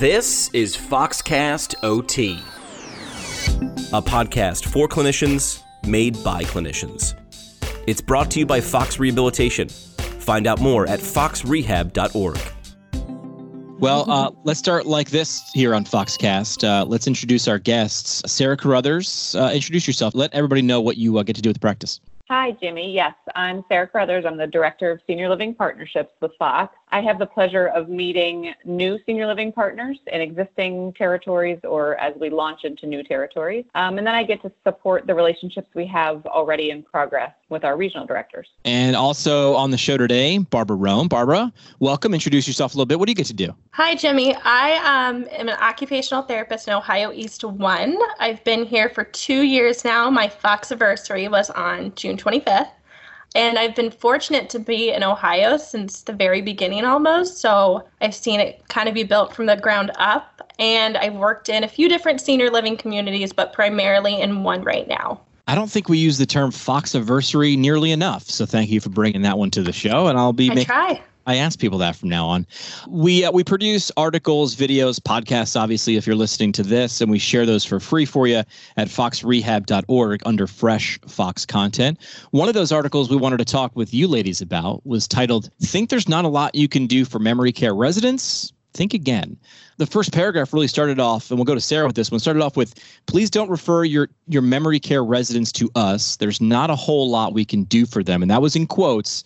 This is Foxcast OT, a podcast for clinicians made by clinicians. It's brought to you by Fox Rehabilitation. Find out more at foxrehab.org. Well, uh, let's start like this here on Foxcast. Uh, let's introduce our guests. Sarah Carruthers, uh, introduce yourself. Let everybody know what you uh, get to do with the practice. Hi, Jimmy. Yes, I'm Sarah Carruthers. I'm the Director of Senior Living Partnerships with Fox. I have the pleasure of meeting new senior living partners in existing territories or as we launch into new territories. Um, and then I get to support the relationships we have already in progress with our regional directors. And also on the show today, Barbara Rome. Barbara, welcome. Introduce yourself a little bit. What do you get to do? Hi, Jimmy. I um, am an occupational therapist in Ohio East 1. I've been here for two years now. My Fox anniversary was on June 25th. And I've been fortunate to be in Ohio since the very beginning almost. So I've seen it kind of be built from the ground up. And I've worked in a few different senior living communities, but primarily in one right now. I don't think we use the term Foxiversary nearly enough. So thank you for bringing that one to the show. And I'll be I try. I ask people that from now on. We uh, we produce articles, videos, podcasts. Obviously, if you're listening to this, and we share those for free for you at foxrehab.org under fresh Fox content. One of those articles we wanted to talk with you ladies about was titled "Think There's Not a Lot You Can Do for Memory Care Residents." Think again. The first paragraph really started off, and we'll go to Sarah with this one. Started off with, "Please don't refer your your memory care residents to us. There's not a whole lot we can do for them," and that was in quotes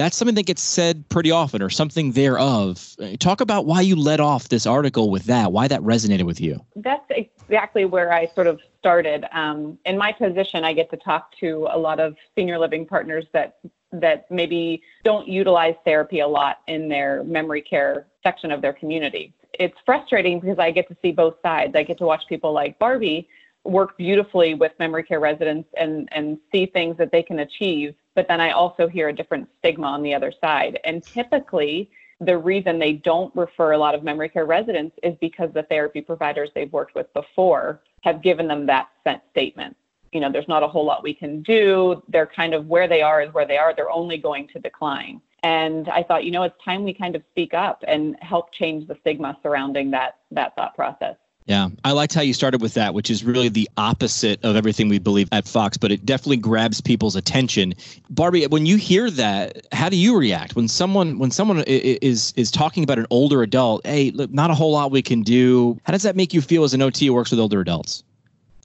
that's something that gets said pretty often or something thereof. Talk about why you led off this article with that, why that resonated with you. That's exactly where I sort of started. Um, in my position, I get to talk to a lot of senior living partners that that maybe don't utilize therapy a lot in their memory care section of their community. It's frustrating because I get to see both sides. I get to watch people like Barbie work beautifully with memory care residents and and see things that they can achieve but then I also hear a different stigma on the other side. And typically, the reason they don't refer a lot of memory care residents is because the therapy providers they've worked with before have given them that sent statement. You know, there's not a whole lot we can do. They're kind of where they are is where they are. They're only going to decline. And I thought, you know, it's time we kind of speak up and help change the stigma surrounding that that thought process. Yeah, I liked how you started with that, which is really the opposite of everything we believe at Fox, but it definitely grabs people's attention. Barbie, when you hear that, how do you react when someone when someone is is talking about an older adult? Hey, look, not a whole lot we can do. How does that make you feel as an OT who works with older adults?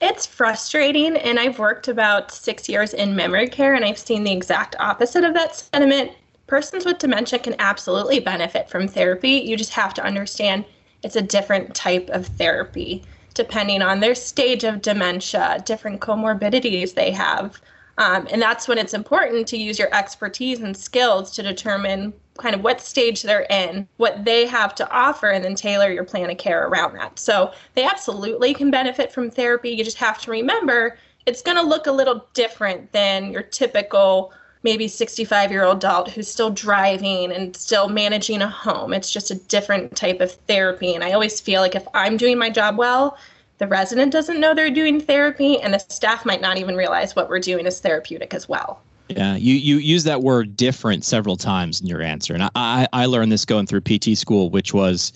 It's frustrating, and I've worked about six years in memory care, and I've seen the exact opposite of that sentiment. Persons with dementia can absolutely benefit from therapy. You just have to understand it's a different type of therapy depending on their stage of dementia, different comorbidities they have. Um, and that's when it's important to use your expertise and skills to determine kind of what stage they're in, what they have to offer, and then tailor your plan of care around that. So they absolutely can benefit from therapy. You just have to remember it's going to look a little different than your typical maybe 65 year old adult who's still driving and still managing a home. It's just a different type of therapy. And I always feel like if I'm doing my job well, the resident doesn't know they're doing therapy, and the staff might not even realize what we're doing is therapeutic as well. Yeah, you you use that word different several times in your answer, and I I learned this going through PT school, which was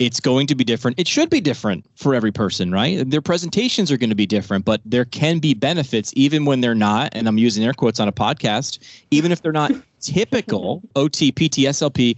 it's going to be different. It should be different for every person, right? Their presentations are going to be different, but there can be benefits even when they're not. And I'm using air quotes on a podcast, even if they're not typical OT, PT, SLP,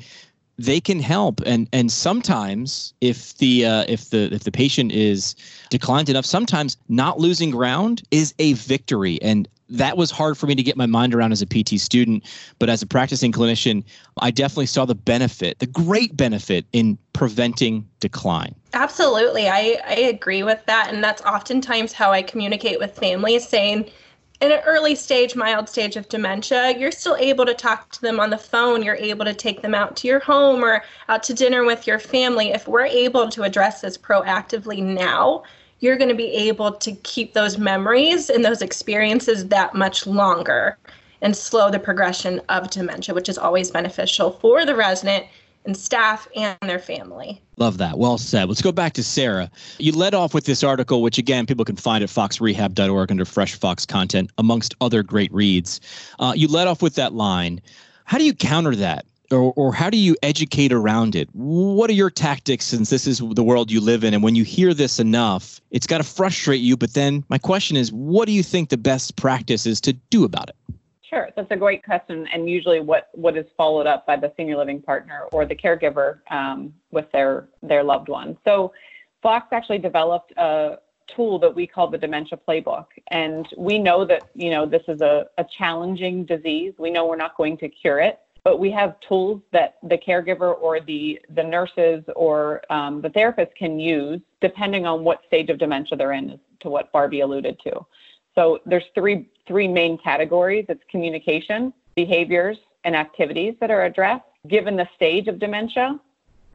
they can help. And and sometimes if the uh, if the if the patient is declined enough, sometimes not losing ground is a victory. And that was hard for me to get my mind around as a PT student, but as a practicing clinician, I definitely saw the benefit, the great benefit in preventing decline. Absolutely. I, I agree with that. And that's oftentimes how I communicate with families saying, in an early stage, mild stage of dementia, you're still able to talk to them on the phone. You're able to take them out to your home or out to dinner with your family. If we're able to address this proactively now, you're going to be able to keep those memories and those experiences that much longer and slow the progression of dementia, which is always beneficial for the resident and staff and their family. Love that. Well said. Let's go back to Sarah. You led off with this article, which again, people can find at foxrehab.org under Fresh Fox content, amongst other great reads. Uh, you led off with that line. How do you counter that? Or, or how do you educate around it? What are your tactics since this is the world you live in? And when you hear this enough, it's got to frustrate you. But then my question is, what do you think the best practice is to do about it? Sure, that's a great question, and usually what what is followed up by the senior living partner or the caregiver um, with their their loved one. So, Fox actually developed a tool that we call the dementia playbook, and we know that you know this is a, a challenging disease. We know we're not going to cure it, but we have tools that the caregiver or the the nurses or um, the therapist can use depending on what stage of dementia they're in, to what Barbie alluded to. So there's three three main categories. It's communication, behaviors, and activities that are addressed. Given the stage of dementia,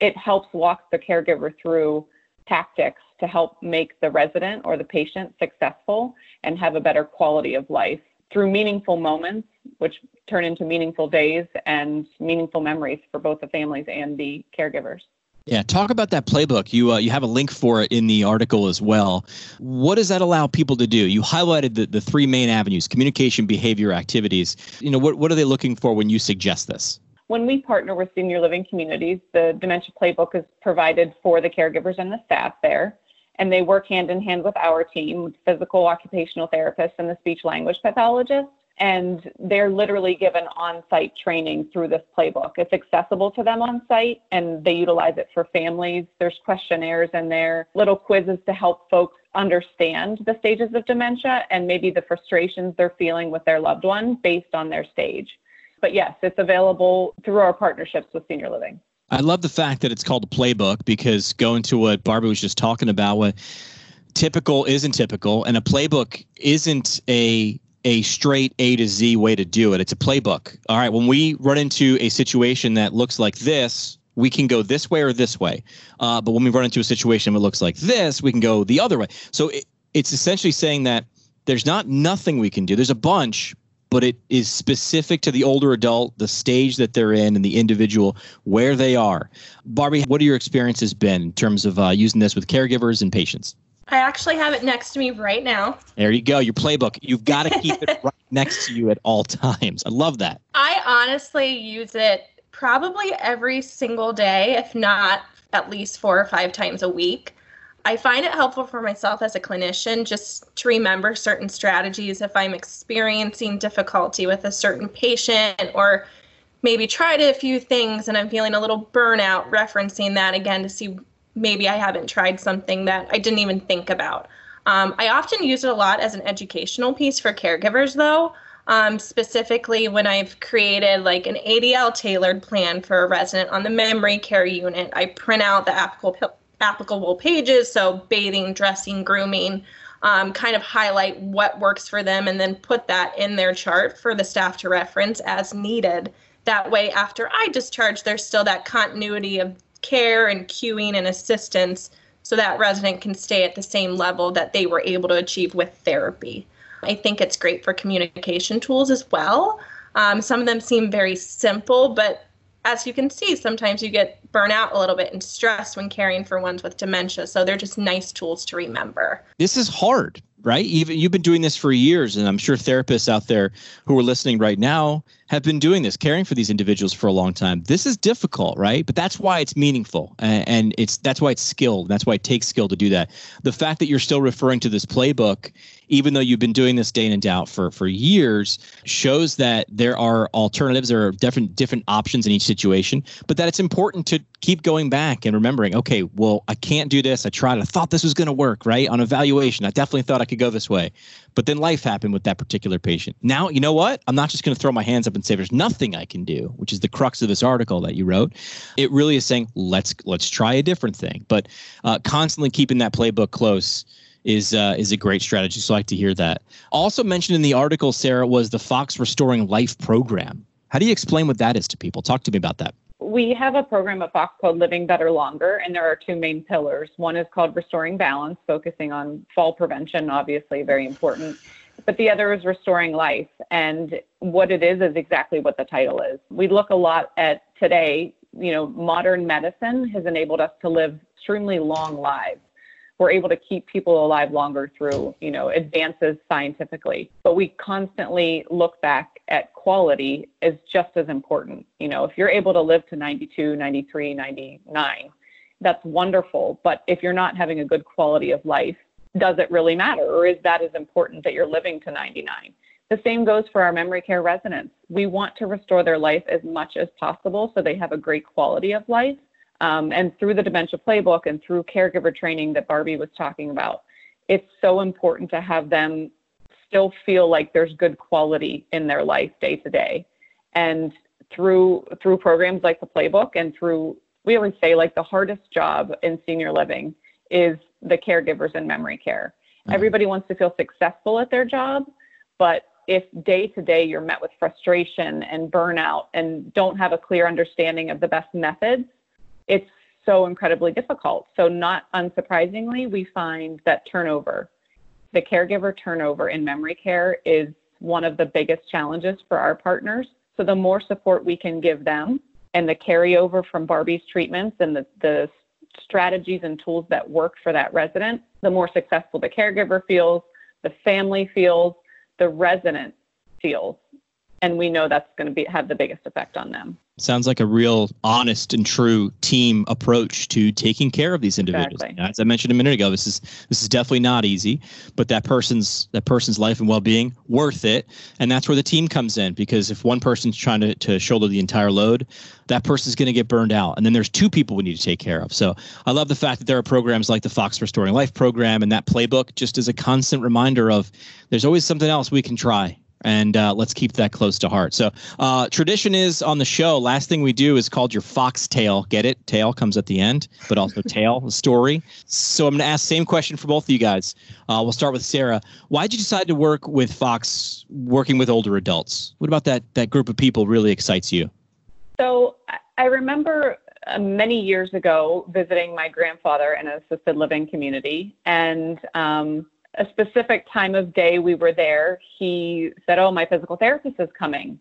it helps walk the caregiver through tactics to help make the resident or the patient successful and have a better quality of life through meaningful moments, which turn into meaningful days and meaningful memories for both the families and the caregivers. Yeah, talk about that playbook. You uh, you have a link for it in the article as well. What does that allow people to do? You highlighted the, the three main avenues: communication, behavior, activities. You know, what what are they looking for when you suggest this? When we partner with senior living communities, the dementia playbook is provided for the caregivers and the staff there, and they work hand in hand with our team, physical occupational therapists and the speech language pathologist and they're literally given on-site training through this playbook. It's accessible to them on site and they utilize it for families. There's questionnaires in there, little quizzes to help folks understand the stages of dementia and maybe the frustrations they're feeling with their loved one based on their stage. But yes, it's available through our partnerships with senior living. I love the fact that it's called a playbook because going to what Barbie was just talking about, what typical isn't typical, and a playbook isn't a a straight A to Z way to do it. It's a playbook. All right, when we run into a situation that looks like this, we can go this way or this way. Uh, but when we run into a situation that looks like this, we can go the other way. So it, it's essentially saying that there's not nothing we can do. There's a bunch, but it is specific to the older adult, the stage that they're in, and the individual where they are. Barbie, what are your experiences been in terms of uh, using this with caregivers and patients? I actually have it next to me right now. There you go. Your playbook. You've got to keep it right next to you at all times. I love that. I honestly use it probably every single day, if not at least four or five times a week. I find it helpful for myself as a clinician just to remember certain strategies if I'm experiencing difficulty with a certain patient or maybe tried a few things and I'm feeling a little burnout, referencing that again to see maybe I haven't tried something that I didn't even think about. Um, I often use it a lot as an educational piece for caregivers, though. Um, specifically, when I've created like an ADL tailored plan for a resident on the memory care unit, I print out the applicable applicable pages, so bathing, dressing, grooming, um, kind of highlight what works for them, and then put that in their chart for the staff to reference as needed. That way, after I discharge, there's still that continuity of care and cueing and assistance so that resident can stay at the same level that they were able to achieve with therapy. I think it's great for communication tools as well. Um, some of them seem very simple, but as you can see, sometimes you get burnout a little bit and stress when caring for ones with dementia. So they're just nice tools to remember. This is hard, right? Even you've been doing this for years, and I'm sure therapists out there who are listening right now have been doing this, caring for these individuals for a long time. This is difficult, right? But that's why it's meaningful, and it's that's why it's skilled. That's why it takes skill to do that. The fact that you're still referring to this playbook, even though you've been doing this day in and out for for years, shows that there are alternatives. There are different different options in each situation, but that it's important to keep going back and remembering. Okay, well, I can't do this. I tried. I thought this was going to work, right? On evaluation, I definitely thought I could go this way, but then life happened with that particular patient. Now, you know what? I'm not just going to throw my hands up and say there's nothing I can do, which is the crux of this article that you wrote. It really is saying let's let's try a different thing, but uh, constantly keeping that playbook close is uh, is a great strategy. So I like to hear that. Also mentioned in the article, Sarah, was the Fox Restoring Life program. How do you explain what that is to people? Talk to me about that we have a program at Fox called Living Better Longer, and there are two main pillars. One is called Restoring Balance, focusing on fall prevention, obviously very important. But the other is Restoring Life. And what it is is exactly what the title is. We look a lot at today, you know, modern medicine has enabled us to live extremely long lives. We're able to keep people alive longer through, you know, advances scientifically. But we constantly look back at quality as just as important. You know, if you're able to live to 92, 93, 99, that's wonderful. But if you're not having a good quality of life, does it really matter? Or is that as important that you're living to 99? The same goes for our memory care residents. We want to restore their life as much as possible so they have a great quality of life. Um, and through the dementia playbook and through caregiver training that Barbie was talking about, it's so important to have them still feel like there's good quality in their life day to day. And through through programs like the playbook and through we always say like the hardest job in senior living is the caregivers in memory care. Mm-hmm. Everybody wants to feel successful at their job, but if day to day you're met with frustration and burnout and don't have a clear understanding of the best methods, it's so incredibly difficult. So, not unsurprisingly, we find that turnover, the caregiver turnover in memory care, is one of the biggest challenges for our partners. So, the more support we can give them and the carryover from Barbie's treatments and the, the strategies and tools that work for that resident, the more successful the caregiver feels, the family feels, the resident feels. And we know that's going to be have the biggest effect on them. Sounds like a real honest and true team approach to taking care of these individuals. Exactly. As I mentioned a minute ago, this is this is definitely not easy, but that person's that person's life and well-being worth it, and that's where the team comes in. Because if one person's trying to, to shoulder the entire load, that person's going to get burned out, and then there's two people we need to take care of. So I love the fact that there are programs like the Fox Restoring Life program and that playbook, just as a constant reminder of there's always something else we can try and uh, let's keep that close to heart. So, uh, tradition is on the show. Last thing we do is called your fox tail. Get it? Tail comes at the end, but also tail story. So, I'm going to ask same question for both of you guys. Uh, we'll start with Sarah. Why did you decide to work with Fox, working with older adults? What about that that group of people really excites you? So, I remember uh, many years ago visiting my grandfather in an assisted living community, and um, a specific time of day we were there, he said, "Oh, my physical therapist is coming."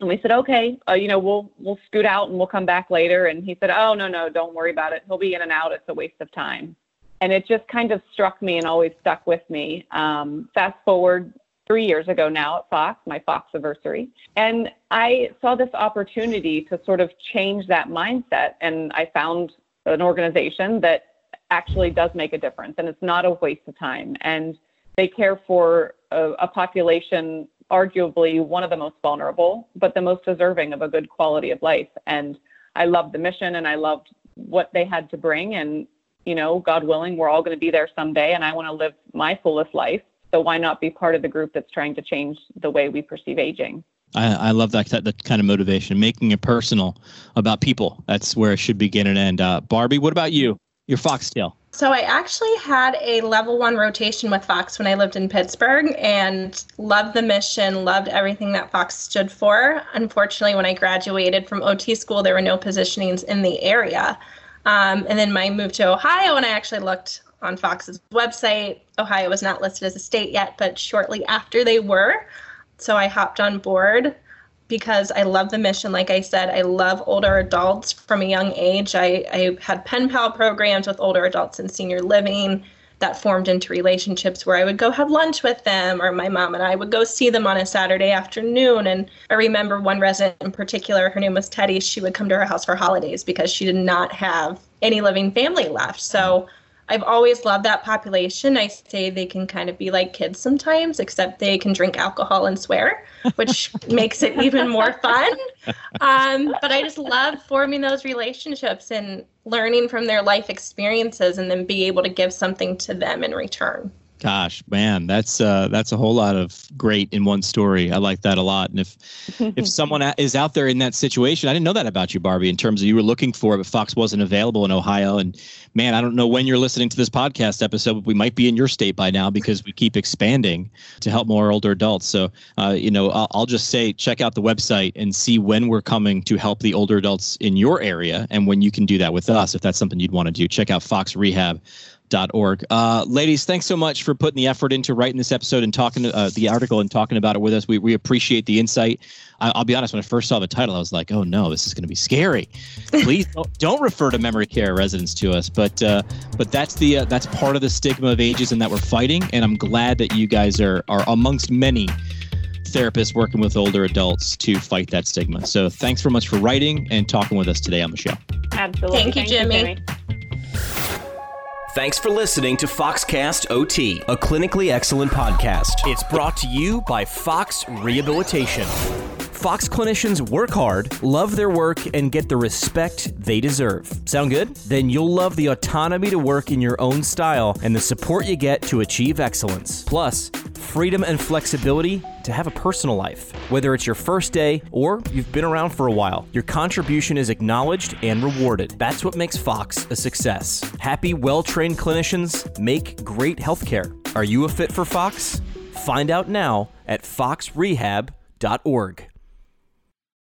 And we said, "Okay, uh, you know, we'll we'll scoot out and we'll come back later." And he said, "Oh, no, no, don't worry about it. He'll be in and out. It's a waste of time." And it just kind of struck me and always stuck with me. Um, fast forward three years ago now at Fox, my Fox anniversary, and I saw this opportunity to sort of change that mindset. And I found an organization that actually does make a difference and it's not a waste of time. And they care for a, a population, arguably one of the most vulnerable, but the most deserving of a good quality of life. And I loved the mission and I loved what they had to bring. And, you know, God willing, we're all going to be there someday and I want to live my fullest life. So why not be part of the group that's trying to change the way we perceive aging? I, I love that, that, that kind of motivation, making it personal about people. That's where it should begin and end. Uh, Barbie, what about you? Your foxtail? So I actually had a level one rotation with Fox when I lived in Pittsburgh and loved the mission, loved everything that Fox stood for. Unfortunately, when I graduated from OT school, there were no positionings in the area. Um, and then my move to Ohio, and I actually looked on Fox's website. Ohio was not listed as a state yet, but shortly after they were. So I hopped on board because I love the mission. Like I said, I love older adults from a young age. I, I had pen pal programs with older adults in senior living that formed into relationships where I would go have lunch with them, or my mom and I would go see them on a Saturday afternoon. And I remember one resident in particular, her name was Teddy. She would come to her house for holidays because she did not have any living family left. So I've always loved that population. I say they can kind of be like kids sometimes, except they can drink alcohol and swear, which makes it even more fun. Um, but I just love forming those relationships and learning from their life experiences and then be able to give something to them in return. Gosh, man, that's uh, that's a whole lot of great in one story. I like that a lot. And if if someone is out there in that situation, I didn't know that about you, Barbie. In terms of you were looking for it, but Fox wasn't available in Ohio. And man, I don't know when you're listening to this podcast episode, but we might be in your state by now because we keep expanding to help more older adults. So, uh, you know, I'll, I'll just say check out the website and see when we're coming to help the older adults in your area, and when you can do that with us, if that's something you'd want to do. Check out Fox Rehab Org. Uh, ladies, thanks so much for putting the effort into writing this episode and talking uh, the article and talking about it with us. We, we appreciate the insight. I, will be honest, when I first saw the title, I was like, oh no, this is going to be scary. Please don't, don't, refer to memory care residents to us. But uh, but that's the uh, that's part of the stigma of ageism that we're fighting, and I'm glad that you guys are are amongst many therapists working with older adults to fight that stigma. So thanks very much for writing and talking with us today on the show. Absolutely. Thank you, Thank Jimmy. You, Jimmy. Thanks for listening to Foxcast OT, a clinically excellent podcast. It's brought to you by Fox Rehabilitation. Fox clinicians work hard, love their work, and get the respect they deserve. Sound good? Then you'll love the autonomy to work in your own style and the support you get to achieve excellence. Plus, freedom and flexibility to have a personal life. Whether it's your first day or you've been around for a while, your contribution is acknowledged and rewarded. That's what makes Fox a success. Happy, well trained clinicians make great healthcare. Are you a fit for Fox? Find out now at foxrehab.org.